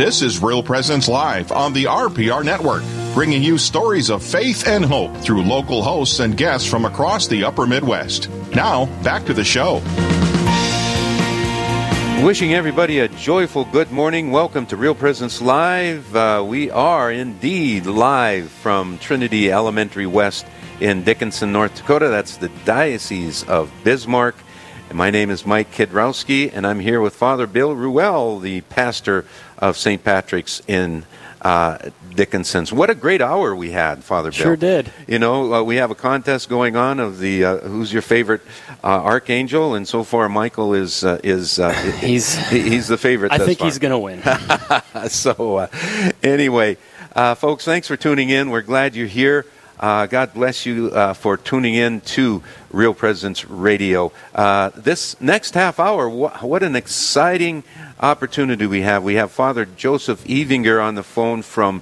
This is Real Presence Live on the RPR Network, bringing you stories of faith and hope through local hosts and guests from across the upper Midwest. Now, back to the show. Wishing everybody a joyful good morning. Welcome to Real Presence Live. Uh, we are indeed live from Trinity Elementary West in Dickinson, North Dakota. That's the Diocese of Bismarck. And my name is Mike Kidrowski, and I'm here with Father Bill Ruel, the pastor of St. Patrick's in uh, Dickinson's. What a great hour we had, Father Bill. Sure did. You know, uh, we have a contest going on of the uh, who's your favorite uh, archangel, and so far Michael is uh, is uh, he's he's the favorite. I think far. he's going to win. so, uh, anyway, uh, folks, thanks for tuning in. We're glad you're here. Uh, God bless you uh, for tuning in to Real Presence Radio. Uh, this next half hour, wh- what an exciting opportunity we have. We have Father Joseph Evinger on the phone from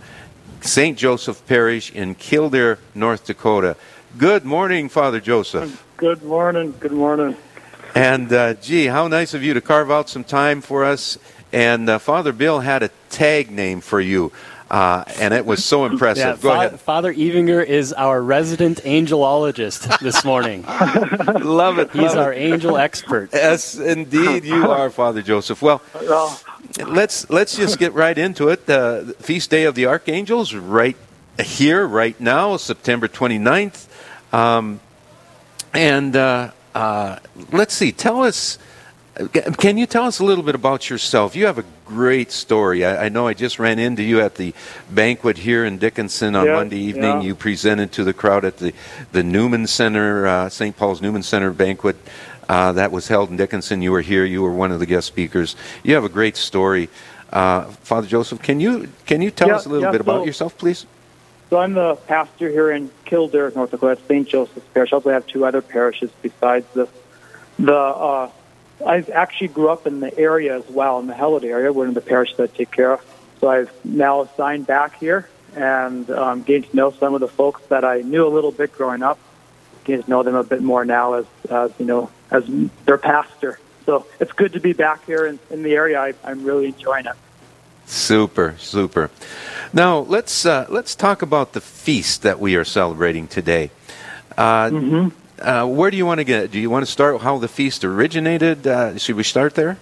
St. Joseph Parish in Killdeer, North Dakota. Good morning, Father Joseph. Good morning. Good morning. And uh, gee, how nice of you to carve out some time for us. And uh, Father Bill had a tag name for you, uh, and it was so impressive. Yeah, Go Fa- ahead. Father Evinger is our resident angelologist this morning. Love it. He's love our it. angel expert. Yes, indeed, you are, Father Joseph. Well, Well, let's let's just get right into it. Uh, the feast day of the archangels, right here, right now, September 29th. Um, and uh, uh, let's see. Tell us. Can you tell us a little bit about yourself? You have a great story. I, I know I just ran into you at the banquet here in Dickinson on Yeah, Monday evening. yeah. You presented to the crowd at the, the Newman Center, uh, St. Paul's Newman Center banquet uh, that was held in Dickinson. You were here. You were one of the guest speakers. You have a great story. Uh, Father Joseph, can you can you tell Yeah, us a little bit about yourself, please? so I'm the pastor here in Killdeer, North Dakota, St. Joseph's Parish. I also have two other parishes besides this. The uh, I actually grew up in the area as well, in the Hallett area, one of the parishes I take care of. So I've now assigned back here and um, getting to know some of the folks that I knew a little bit growing up. Getting to know them a bit more now as, as you know, as their pastor. So it's good to be back here in, in the area. I, I'm really enjoying it. Super, super. Now let's uh, let's talk about the feast that we are celebrating today. Uh, Mm-hmm. Uh, where do you want to get? Do you want to start how the feast originated? Uh, should we start there?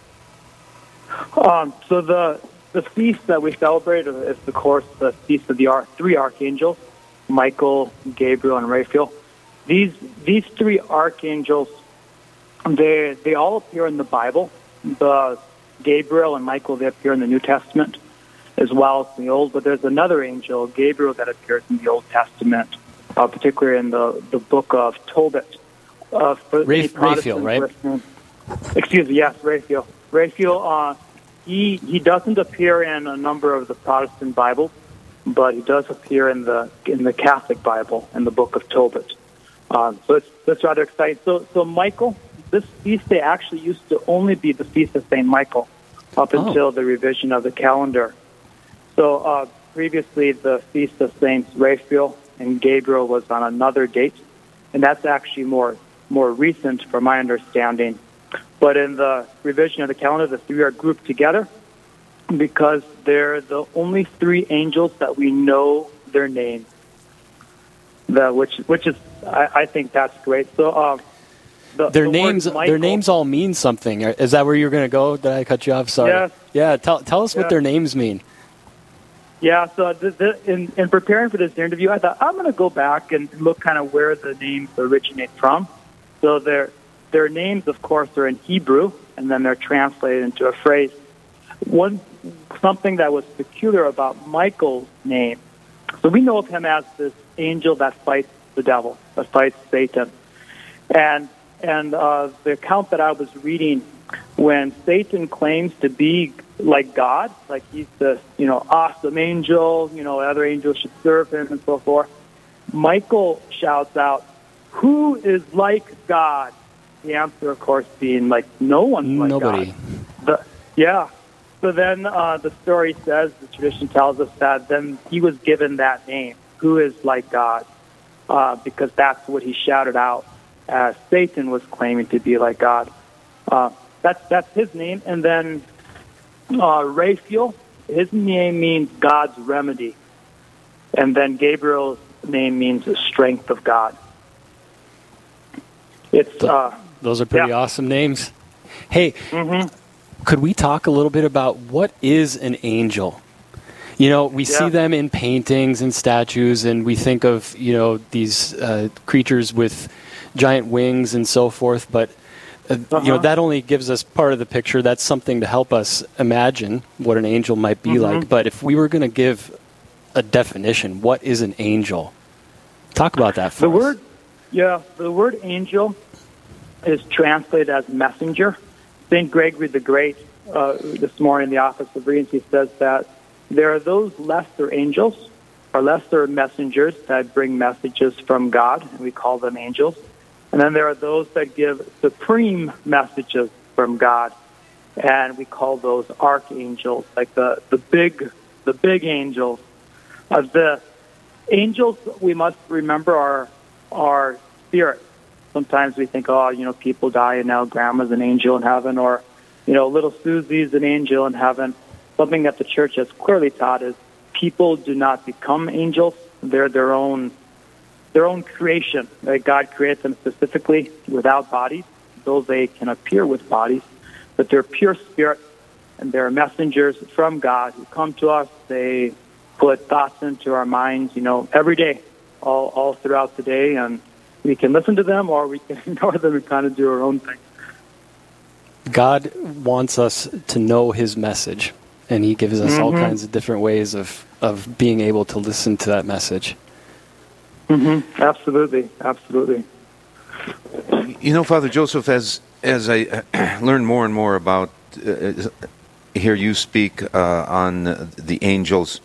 Um, so the the feast that we celebrate is, of course, the feast of the Ar- three archangels, Michael, Gabriel, and Raphael. These these three archangels, they they all appear in the Bible. The Gabriel and Michael they appear in the New Testament, as well as in the Old. But there's another angel, Gabriel, that appears in the Old Testament, uh, particularly in the the book of Tobit. Uh, for Ra- any Raphael, right? listening- Excuse me, yes, Raphael. Raphael, uh, he he doesn't appear in a number of the Protestant Bibles, but he does appear in the in the Catholic Bible in the Book of Tobit. Um, so it's that's rather exciting. So so Michael, this feast day actually used to only be the feast of Saint Michael up Oh. until the revision of the calendar. So uh, previously, the feast of Saints Raphael and Gabriel was on another date, and that's actually more more recent, from my understanding. But in the revision of the calendar, the three are grouped together because they're the only three angels that we know their names. The which which is I, I think that's great. So uh, the, Their the names, their names all mean something. Is that where you're going to go? Did I cut you off? Sorry. Yes. Yeah. Tell tell us what their names mean. Yeah, so the, the, in, in preparing for this interview, I thought I'm going to go back and look kind of where the names originate from. So their their names, of course, are in Hebrew, and then they're translated into a phrase. One something that was peculiar about Michael's name. So we know of him as this angel that fights the devil, that fights Satan, and and uh, the account that I was reading when Satan claims to be like God, like he's the you know awesome angel, you know other angels should serve him and so forth. Michael shouts out, "Who is like God?" The answer, of course, being like no one like Nobody. God. The, yeah. So then uh, the story says, the tradition tells us that then he was given that name, who is like God, uh, because that's what he shouted out as Satan was claiming to be like God. Uh, that's that's his name, and then uh, Raphael. his name means God's remedy, and then Gabriel's name means the strength of God. It's uh, those are pretty yeah. awesome names. Hey, Mhm. could we talk a little bit about what is an angel? You know, we see them in paintings and statues, and we think of you know these uh, creatures with giant wings and so forth. But uh, you know Uh-huh. that only gives us part of the picture. That's something to help us imagine what an angel might be Mhm. like. But if we were going to give a definition, what is an angel? Talk about that for the us. word. Yeah, the word angel is translated as messenger. Saint Gregory the Great, uh, this morning in the Office of Readings, says that there are those lesser angels or lesser messengers that bring messages from God, and we call them angels. And then there are those that give supreme messages from God, and we call those archangels, like the, the big the big angels. Uh, the angels we must remember are are spirit. Sometimes we think, oh, you know, people die and now grandma's an angel in heaven, or you know, little Susie's an angel in heaven. Something that the church has clearly taught is people do not become angels; they're their own their own creation. Right? God creates them specifically without bodies, though they can appear with bodies, but they're pure spirit and they're messengers from God who come to us. They put thoughts into our minds, you know, every day, all, all throughout the day, and we can listen to them or we can ignore them and kind of do our own thing. God wants us to know His message, and He gives us all Mhm. kinds of different ways of, of being able to listen to that message. Mm-hmm. Absolutely, absolutely. You know, Father Joseph, as as I uh, learn more and more about, uh, hear you speak uh, on the angels,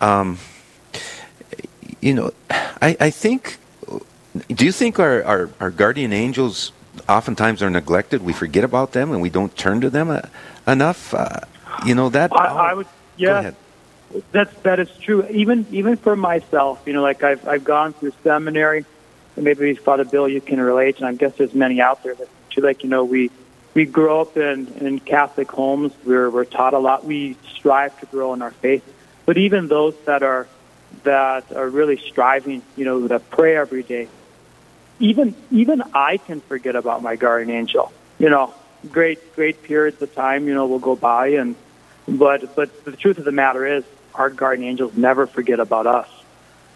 um, you know, I, I think. Do you think our, our, our guardian angels oftentimes are neglected? We forget about them and we don't turn to them uh, enough. Uh, you know that. I, I would, yeah. That's that is true. Even even for myself, you know, like I've I've gone through seminary, and maybe Father Bill, you can relate, and I guess there's many out there that. Like you know, we we grow up in in Catholic homes. We're we're taught a lot. We strive to grow in our faith, but even those that are that are really striving, you know, that pray every day, even even I can forget about my guardian angel. You know, great great periods of time, you know, will go by, and but but the truth of the matter is, our guardian angels never forget about us.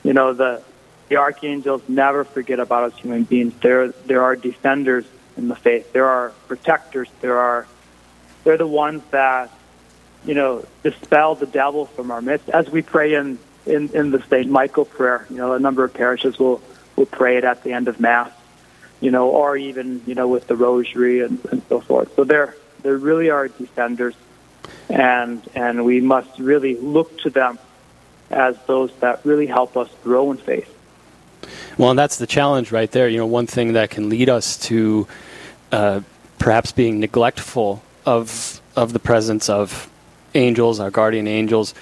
You know, the the archangels never forget about us human beings. They're they're our defenders in the faith. They're our protectors. They're our they're the ones that you know dispel the devil from our midst. As we pray in in, in the Saint Michael prayer, you know, a number of parishes will will pray it at the end of Mass, you know, or even you know with the Rosary and, and so forth. So they're they really are defenders, and and we must really look to them as those that really help us grow in faith. Well, and that's the challenge right there. You know, one thing that can lead us to uh, perhaps being neglectful of of the presence of angels, our guardian angels,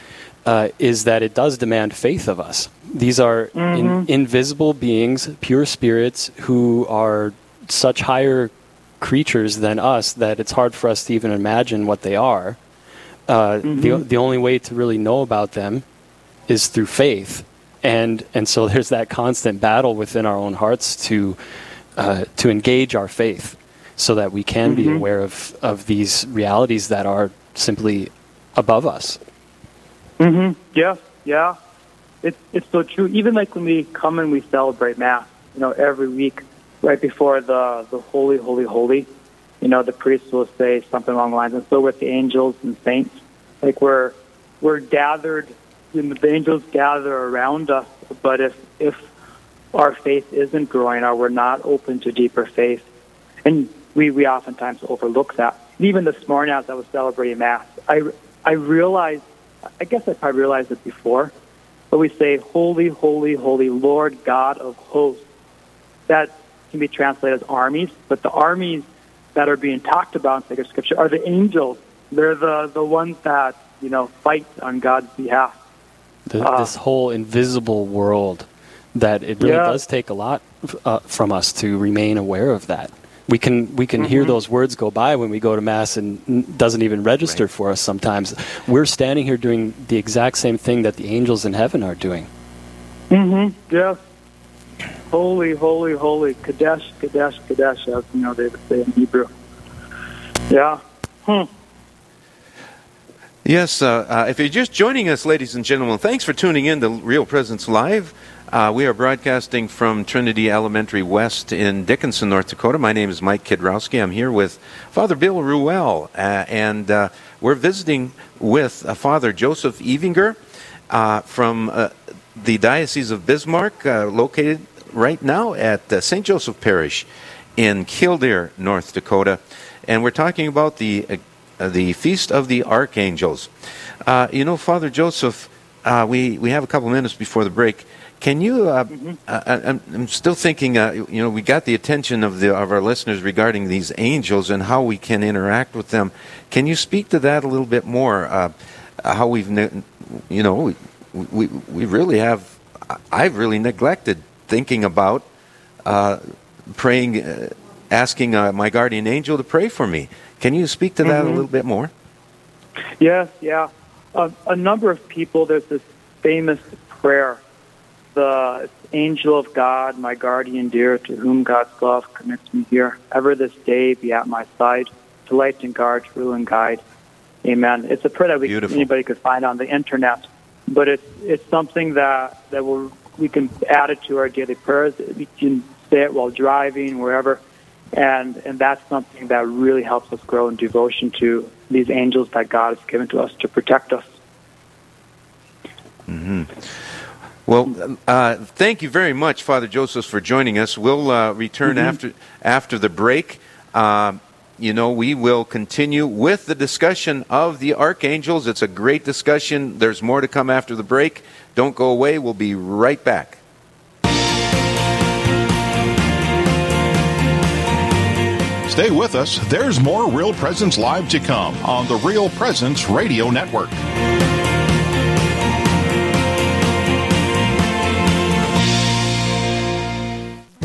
uh, is that it does demand faith of us. These are in, invisible beings, pure spirits, who are such higher creatures than us that it's hard for us to even imagine what they are. Uh, the, the only way to really know about them is through faith, and and so there's that constant battle within our own hearts to uh, to engage our faith, so that we can be aware of of these realities that are simply above us. Mm-hmm. Yeah, yeah. It's it's so true. Even like when we come and we celebrate Mass, you know, every week, right before the the Holy, Holy, Holy, you know, the priest will say something along the lines, and so with the angels and saints, like we're we're gathered, and the angels gather around us. But if if our faith isn't growing, or we're not open to deeper faith, and we we oftentimes overlook that. Even this morning, as I was celebrating Mass, I I realized, I guess I probably realized it before, but we say, Holy, Holy, Holy, Lord God of hosts. That can be translated as armies, but the armies that are being talked about in the sacred scripture are the angels. They're the, the ones that, you know, fight on God's behalf. The, Ah. this whole invisible world that it really Yeah. does take a lot uh, from us to remain aware of that we can we can Mm-hmm. hear those words go by when we go to mass and n- doesn't even register Right. for us sometimes. We're standing here doing the exact same thing that the angels in heaven are doing. Mm-hmm. Yes. Holy, holy, holy. Kadosh, Kadosh, Kadosh, as you know they say in Hebrew. Yeah. Hmm. Yes, uh, uh, if you're just joining us, ladies and gentlemen, thanks for tuning in to Real Presence Live. Uh, we are broadcasting from Trinity Elementary West in Dickinson, North Dakota. My name is Mike Kidrowski. I'm here with Father Bill Ruel, uh, and uh, we're visiting with uh, Father Joseph Evinger from the Diocese of Bismarck, located right now at uh, St. Joseph Parish in Killdeer, North Dakota. And we're talking about the uh, uh, the Feast of the Archangels. Uh, you know, Father Joseph, uh, we, we have a couple minutes before the break. Can you? Uh, uh, I- I'm, I'm still thinking. Uh, you know, we got the attention of the of our listeners regarding these angels and how we can interact with them. Can you speak to that a little bit more? Uh, how we've, you know, we, we we really have. I've really neglected thinking about uh, praying, uh, asking uh, my guardian angel to pray for me. Can you speak to that a little bit more? Yes, yeah. A, a number of people, there's this famous prayer, the angel of God, my guardian dear, to whom God's love commits me here. Ever this day be at my side, to light and guard, to rule and guide. Amen. It's a prayer that we, Beautiful. anybody could find on the internet, but it's it's something that that will we can add it to our daily prayers. We can say it while driving, wherever, and and that's something that really helps us grow in devotion to these angels that God has given to us to protect us. Hmm. Well, uh, thank you very much, Father Joseph, for joining us. We'll uh, return after after the break. Uh, you know, we will continue with the discussion of the archangels. It's a great discussion. There's more to come after the break. Don't go away. We'll be right back. Stay with us. There's more Real Presence Live to come on the Real Presence Radio Network.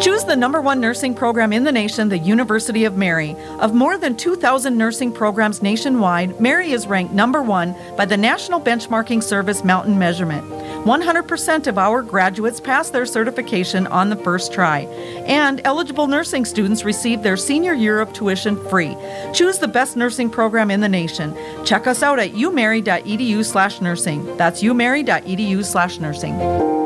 Choose the number one nursing program in the nation, the University of Mary. Of more than 2,000 nursing programs nationwide, Mary is ranked number one by the National Benchmarking Service Mountain Measurement. 100% of our graduates pass their certification on the first try, and eligible nursing students receive their senior year of tuition free. Choose the best nursing program in the nation. Check us out at umary.edu slash nursing. That's umary.edu slash nursing.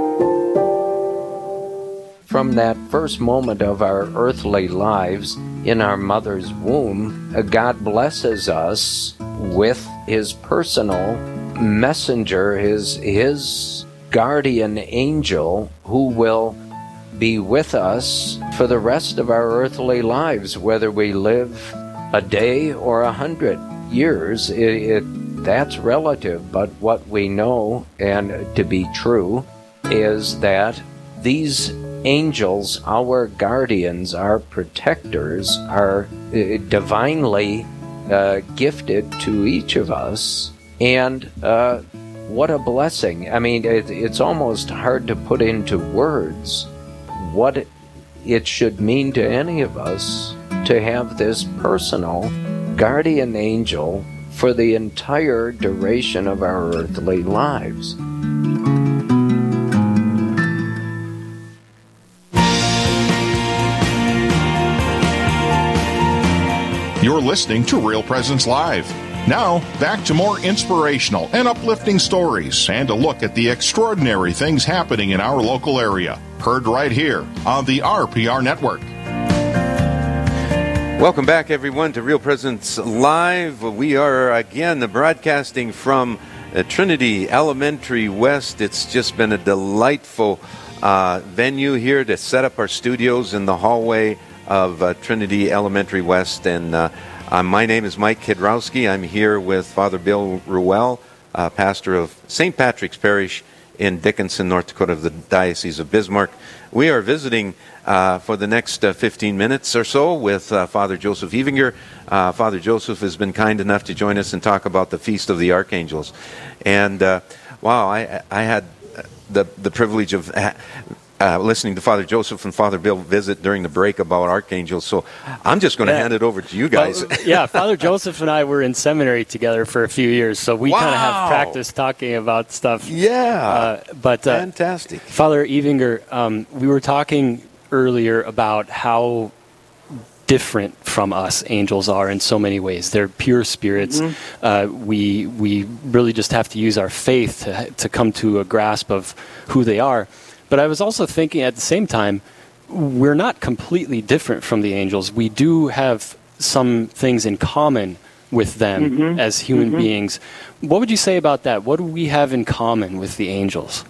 From that first moment of our earthly lives in our mother's womb, uh, God blesses us with His personal messenger, His, His guardian angel, who will be with us for the rest of our earthly lives, whether we live a day or a hundred years. It, it, that's relative, but what we know and to be true is that these angels, our guardians, our protectors, are uh, divinely uh, gifted to each of us. And uh, what a blessing. I mean, it, it's almost hard to put into words what it, it should mean to any of us to have this personal guardian angel for the entire duration of our earthly lives. Listening to Real Presence Live. Now, back to more inspirational and uplifting stories and a look at the extraordinary things happening in our local area. Heard right here on the RPR Network. Welcome back, everyone, to Real Presence Live. We are again broadcasting from uh, Trinity Elementary West. It's just been a delightful uh, venue here to set up our studios in the hallway of uh, Trinity Elementary West. And uh, uh, my name is Mike Kidrowski. I'm here with Father Bill Ruel, uh, pastor of St. Patrick's Parish in Dickinson, North Dakota, of the Diocese of Bismarck. We are visiting uh, for the next uh, 15 minutes or so with uh, Father Joseph Evinger. Uh, Father Joseph has been kind enough to join us and talk about the Feast of the Archangels. And uh, wow, I, I had the, the privilege of uh, listening to Father Joseph and Father Bill visit during the break about archangels. So I'm just going to Yeah. hand it over to you guys. Well, yeah, Father Joseph and I were in seminary together for a few years, so we kind of have practice talking about stuff. yeah, Uh, but uh, fantastic. Father Evinger, um, we were talking earlier about how different from us angels are in so many ways. They're pure spirits. Uh, we we really just have to use our faith to to come to a grasp of who they are. But I was also thinking at the same time, we're not completely different from the angels. We do have some things in common with them as human beings. What would you say about that? What do we have in common with the angels?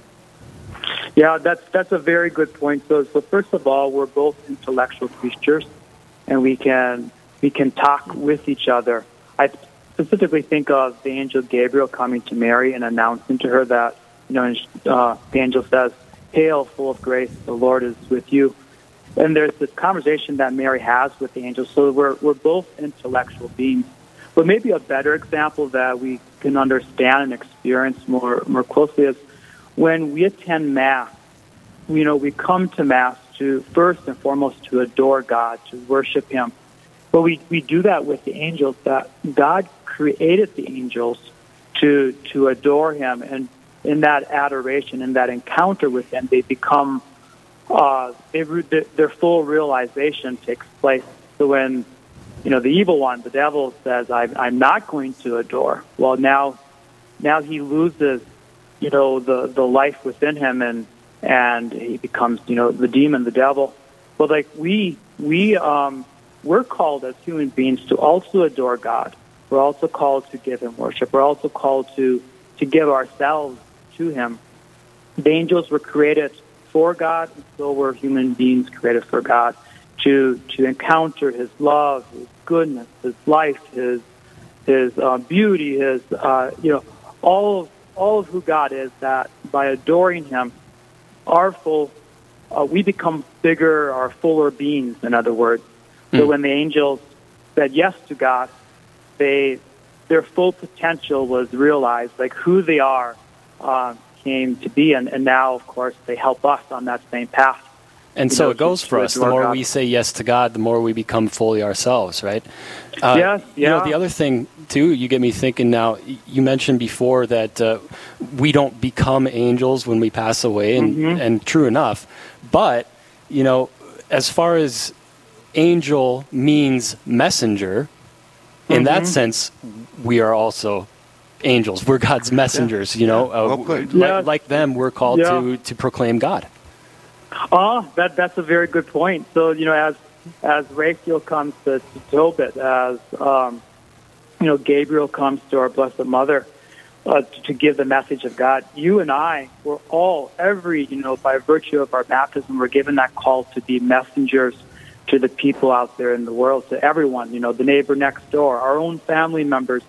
Yeah, that's that's a very good point. So, so first of all, we're both intellectual creatures, and we can we can talk with each other. I specifically think of the angel Gabriel coming to Mary and announcing to her that you know uh, the angel says, "Hail, full of grace, the Lord is with you." And there's this conversation that Mary has with the angel. So we're we're both intellectual beings. But maybe a better example that we can understand and experience more more closely is when we attend Mass, you know, we come to Mass to first and foremost to adore God, to worship Him. But we, we do that with the angels, that God created the angels to, to adore Him. And in that adoration, in that encounter with Him, they become, uh, they, their full realization takes place. So when, you know, the evil one, the devil says, I'm, I'm not going to adore, well, now, now he loses you know the the life within him and and he becomes you know the demon the devil. But like we we um we're called as human beings to also adore god. We're also called to give him worship. We're also called to to give ourselves to him the angels were created for god and so were human beings created for god to to encounter his love his goodness his life his his uh, beauty his uh you know all of all of who God is, that by adoring Him, our full, uh, we become bigger, our fuller beings, in other words. So when the angels said yes to God, they, their full potential was realized, like who they are uh, came to be, and, and now, of course, they help us on that same path. And you so know, it goes for us. The more God. we say yes to God, the more we become fully ourselves, right? Uh, Yes, You know, yeah. the other thing, too, you get me thinking now, you mentioned before that uh, we don't become angels when we pass away, and, Mm-hmm. and true enough. But, you know, as far as angel means messenger, in that Mm-hmm. sense, we are also angels. We're God's messengers, you know. Uh, Well put. like, Yeah. like them, we're called Yeah. to, to proclaim God. Oh, that that's a very good point. So you know, as as Raphael comes to, to Tobit, as um, you know, Gabriel comes to our Blessed Mother uh, to, to give the message of God. You and I were all every you know by virtue of our baptism, we're given that call to be messengers to the people out there in the world, to everyone. You know, the neighbor next door, our own family members,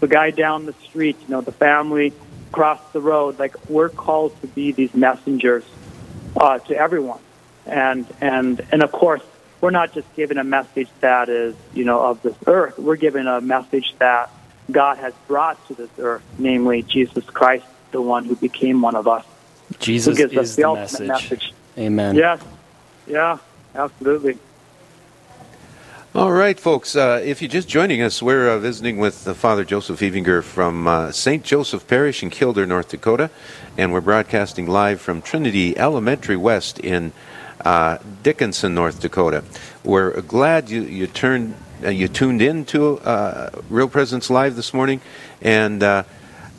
the guy down the street. You know, the family across the road. Like we're called to be these messengers uh, to everyone. And and and of course, we're not just given a message that is you know of this earth. We're given a message that God has brought to this earth, namely Jesus Christ, the one who became one of us, who Jesus gives is us the, the ultimate message. message. Amen. Yes, yeah, absolutely. All right, folks. Uh, if you're just joining us, we're uh, visiting with uh, Father Joseph Evinger from uh, St. Joseph Parish in Killdeer, North Dakota, and we're broadcasting live from Trinity Elementary West in uh, Dickinson, North Dakota. We're glad you you turned uh, you tuned in to Real Presence Live this morning, and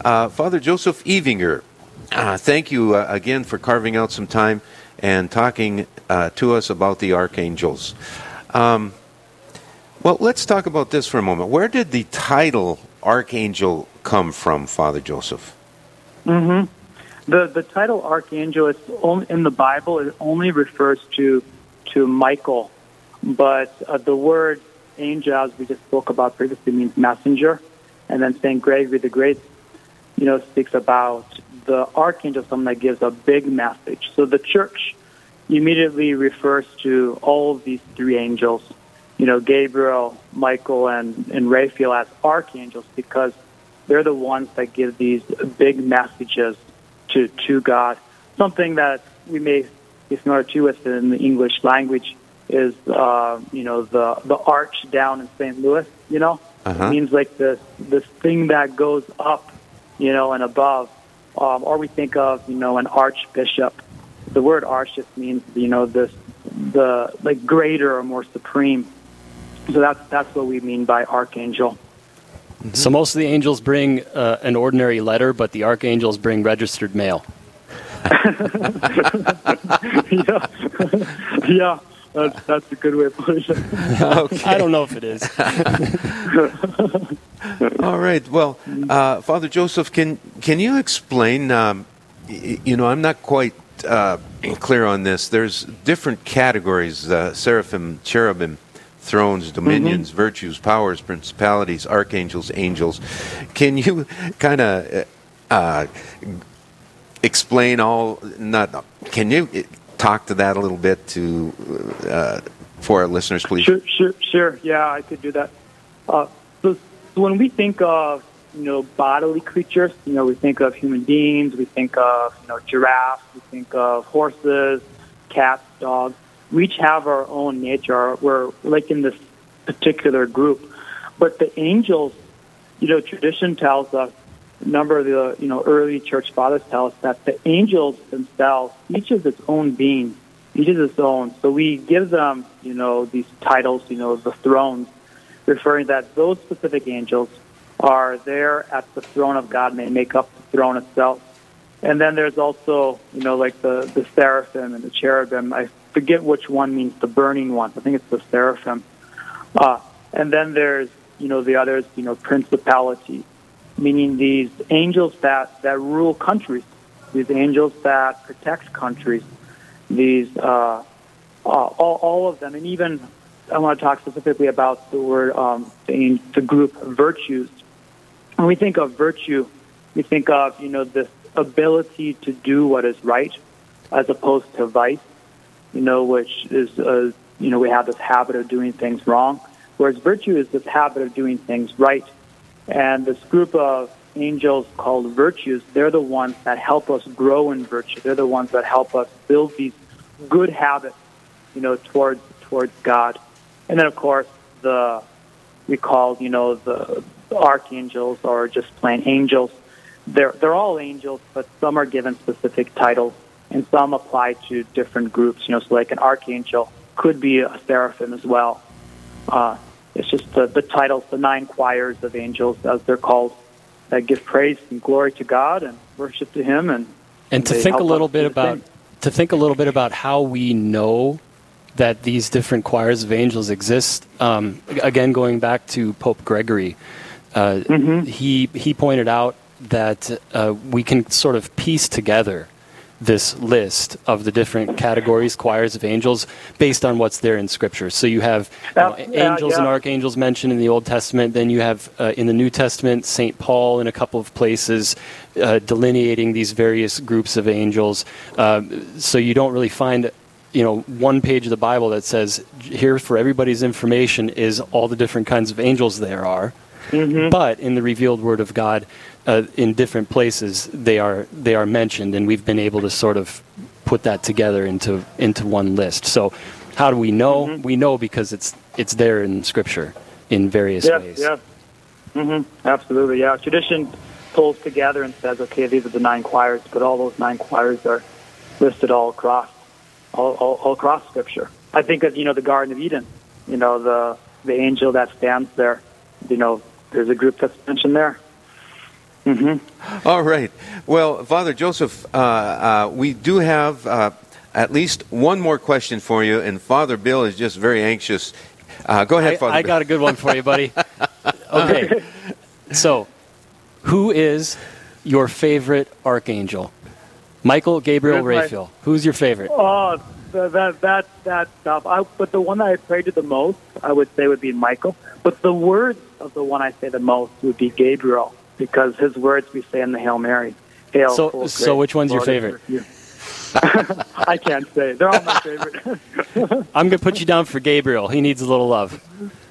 Father Joseph Evinger. Thank you again for carving out some time and talking to us about the archangels. Um, well, let's talk about this for a moment. Where did the title archangel come from, Father Joseph? Mm-hmm. The the title archangel is only, in the Bible. It only refers to to Michael, But uh, the word angel, as we just spoke about previously, means messenger. And then St. Gregory the Great, you know, speaks about the archangel, someone that gives a big message. So the church immediately refers to all these three angels, you know, Gabriel, Michael, and, and Raphael as archangels because they're the ones that give these big messages to, to God. Something that we may be familiar too with in the English language is, uh, you know, the, the arch down in St. Louis, you know? Uh-huh. It means like this, this thing that goes up, you know, and above. Um, or we think of, you know, an archbishop. The word arch just means, you know, this, the, like greater or more supreme. So that's, that's what we mean by archangel. So most of the angels bring uh, an ordinary letter, but the archangels bring registered mail. yeah, yeah, that's, that's a good way of putting it. okay. I don't know if it is. All right. Well, uh, Father Joseph, can can you explain? Um, y- you know, I'm not quite uh, clear on this. There's different categories: uh, seraphim, cherubim, thrones, dominions, virtues, powers, principalities, archangels, angels. Can you kind of uh, explain all? Not. Can you uh, talk to that a little bit to uh, for our listeners, please? Sure, sure, sure. Yeah, I could do that. Uh, so, so when we think of you know bodily creatures, you know we think of human beings, we think of you know giraffes, we think of horses, cats, dogs. We each have our own nature. We're like in this particular group, but the angels, you know, tradition tells us. A number of the you know early church fathers tell us that the angels themselves, each is its own being, each is its own. So we give them, you know, these titles, you know, the thrones, referring that those specific angels are there at the throne of God and they make up the throne itself. And then there's also, you know, like the, the seraphim and the cherubim. I forget which one means the burning one. I think it's the seraphim. Uh, and then there's, you know, the others, you know, principalities, meaning these angels that, that rule countries, these angels that protect countries, these, uh, uh, all, all of them, and even I want to talk specifically about the word, um, the, the group virtues. When we think of virtue, we think of you know this ability to do what is right, as opposed to vice. You know, which is uh, you know we have this habit of doing things wrong, whereas virtue is this habit of doing things right. And this group of angels called virtues, they're the ones that help us grow in virtue. They're the ones that help us build these good habits, you know, towards towards God. And then, of course, the we call you know the, the archangels or just plain angels. They're they're all angels, but some are given specific titles, and some apply to different groups. You know, so like an archangel could be a seraphim as well. Uh, it's just the, the titles, the nine choirs of angels, as they're called, that give praise and glory to God and worship to Him, and And to think a little bit about same. to think a little bit about how we know that these different choirs of angels exist. Um, again, going back to Pope Gregory, uh, Mm-hmm. he he pointed out that uh, we can sort of piece together this list of the different categories, choirs of angels, based on what's there in Scripture. So you have you know, Yeah, yeah, angels and archangels mentioned in the Old Testament. Then you have uh, in the New Testament Saint Paul in a couple of places uh, delineating these various groups of angels. Um, so you don't really find you know one page of the Bible that says here for everybody's information is all the different kinds of angels there are. But in the revealed Word of God, uh, in different places, they are they are mentioned, and we've been able to sort of put that together into into one list. So, how do we know? We know because it's it's there in Scripture in various Yes, ways. yes. hmm Absolutely, yeah. Tradition pulls together and says, okay, these are the nine choirs, but all those nine choirs are listed all across, all, all, all across Scripture. I think of, you know, the Garden of Eden, you know, the, the angel that stands there, you know, there's a group that's mentioned there. Hmm All right. Well, Father Joseph, uh, uh, we do have uh, at least one more question for you, and Father Bill is just very anxious. Uh, go ahead, I, Father I Bill. got a good one for you, buddy. okay. So, who is your favorite archangel? Michael, Gabriel, Who's my- Raphael. Who's your favorite? Oh, that that that stuff. I, but the one that I pray to the most, I would say, would be Michael. But the words of the one I say the most would be Gabriel, because his words we say in the Hail Mary. Hail, So- full so grace, which one's your Lord is favorite? I can't say. They're all my favorite. I'm going to put you down for Gabriel. He needs a little love.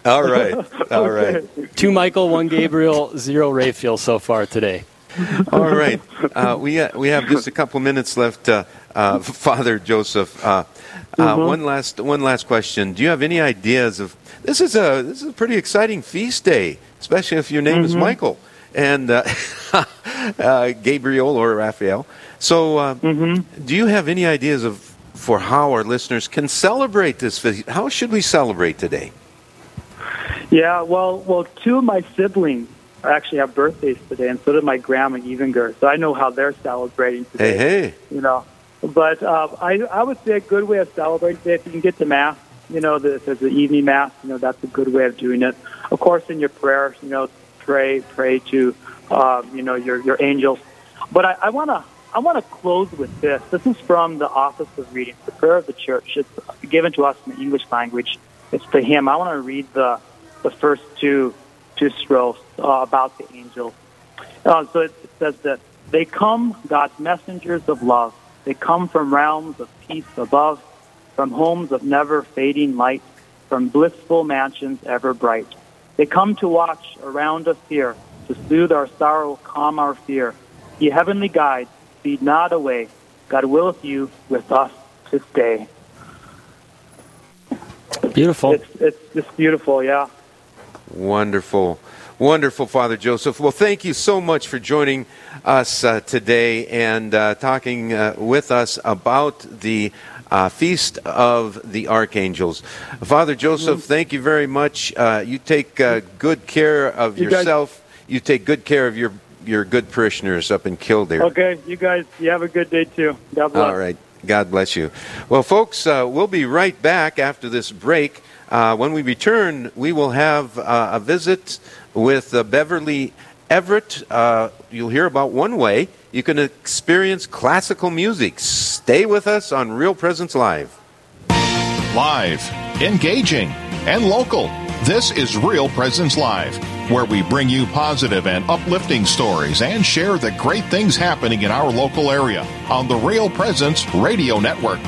All right. All right. Two Michael, one Gabriel, zero Raphael so far today. All right. Uh, we, uh, we have just a couple minutes left, uh, uh, Father Joseph. Uh, uh, One last one last question. Do you have any ideas of this? Is a this is a pretty exciting feast day, especially if your name is Michael and uh, uh, Gabriel or Raphael. So, uh, do you have any ideas of for how our listeners can celebrate this? How should we celebrate today? Yeah, well, well, two of my siblings actually have birthdays today, and so did my grandma Evinger. So I know how they're celebrating today. Hey, hey. You know, but uh, I I would say a good way of celebrating today if you can get to mass. You know, the, if there's an evening mass, you know that's a good way of doing it. Of course, in your prayers, you know, pray pray to um, you know your your angels. But I, I want to I want to close with this. This is from the Office of Reading, the prayer of the church. It's given to us in the English language. It's the hymn. I want to read the the first two two strophes uh, about the angels. Uh, so it says that they come, God's messengers of love. They come from realms of peace above, from homes of never fading light, from blissful mansions ever bright. They come to watch around us here, to soothe our sorrow, calm our fear. Ye heavenly guides, speed not away. God willeth you with us to stay. Beautiful. It's it's it's beautiful, yeah. Wonderful. Wonderful, Father Joseph. Well, thank you so much for joining us uh, today and uh, talking uh, with us about the uh, Feast of the Archangels. Father Joseph, thank you very much. Uh, you take uh, good care of You guys- yourself. You take good care of your, your good parishioners up in Killdeer. Okay, you guys, you have a good day too. God bless. All right. God bless you. Well, folks, uh, we'll be right back after this break. Uh, when we return, we will have uh, a visit with uh, Beverly Everett. Uh, you'll hear about One Way. You can experience classical music. Stay with us on Real Presence Live. Live, engaging, and local. This is Real Presence Live, where we bring you positive and uplifting stories and share the great things happening in our local area on the Real Presence Radio Network.